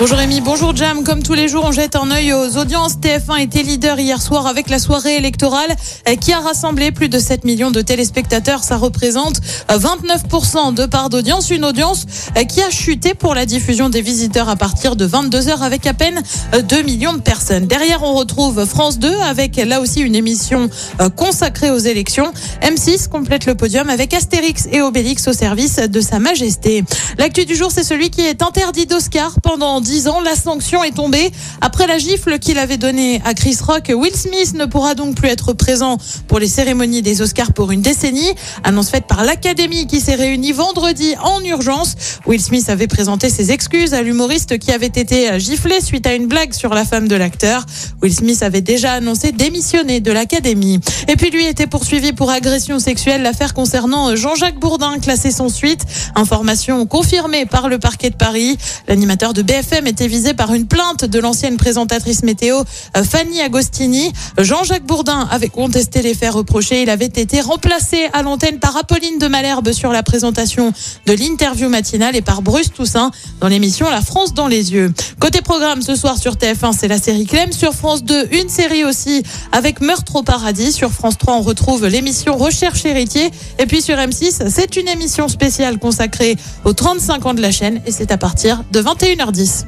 Bonjour Rémi, bonjour Jam. Comme tous les jours, on jette un œil aux audiences. TF1 était leader hier soir avec la soirée électorale euh, qui a rassemblé plus de 7 millions de téléspectateurs. Ça représente euh, 29% de part d'audience. Une audience euh, qui a chuté pour la diffusion des visiteurs à partir de 22h avec à peine euh, 2 millions de personnes. Derrière, on retrouve France 2 avec là aussi une émission euh, consacrée aux élections. M6 complète le podium avec Astérix et Obélix au service de Sa Majesté. L'actu du jour, c'est celui qui est interdit d'Oscar pendant 10 ans. La sanction est tombée après la gifle qu'il avait donnée à Chris Rock. Will Smith ne pourra donc plus être présent pour les cérémonies des Oscars pour une décennie. Annonce faite par l'Académie qui s'est réunie vendredi en urgence. Will Smith avait présenté ses excuses à l'humoriste qui avait été giflé suite à une blague sur la femme de l'acteur. Will Smith avait déjà annoncé démissionner de l'Académie. Et puis lui était poursuivi pour agression sexuelle. L'affaire concernant Jean-Jacques Bourdin classée sans suite. Information confirmée par le parquet de Paris. L'animateur de BFM était visé par une plainte de l'ancienne présentatrice météo euh, Fanny Agostini. Jean-Jacques Bourdin avait contesté les faits reprochés. Il avait été remplacé à l'antenne par Apolline de Malherbe sur la présentation de l'interview matinale et par Bruce Toussaint dans l'émission La France dans les yeux. Côté programme ce soir sur TF1, c'est la série Clem. Sur France 2, une série aussi avec Meurtre au paradis. Sur France 3, on retrouve l'émission Recherche héritier. Et puis sur M6, c'est une émission spéciale consacrée aux 35 ans de la chaîne et c'est à partir de 21h10.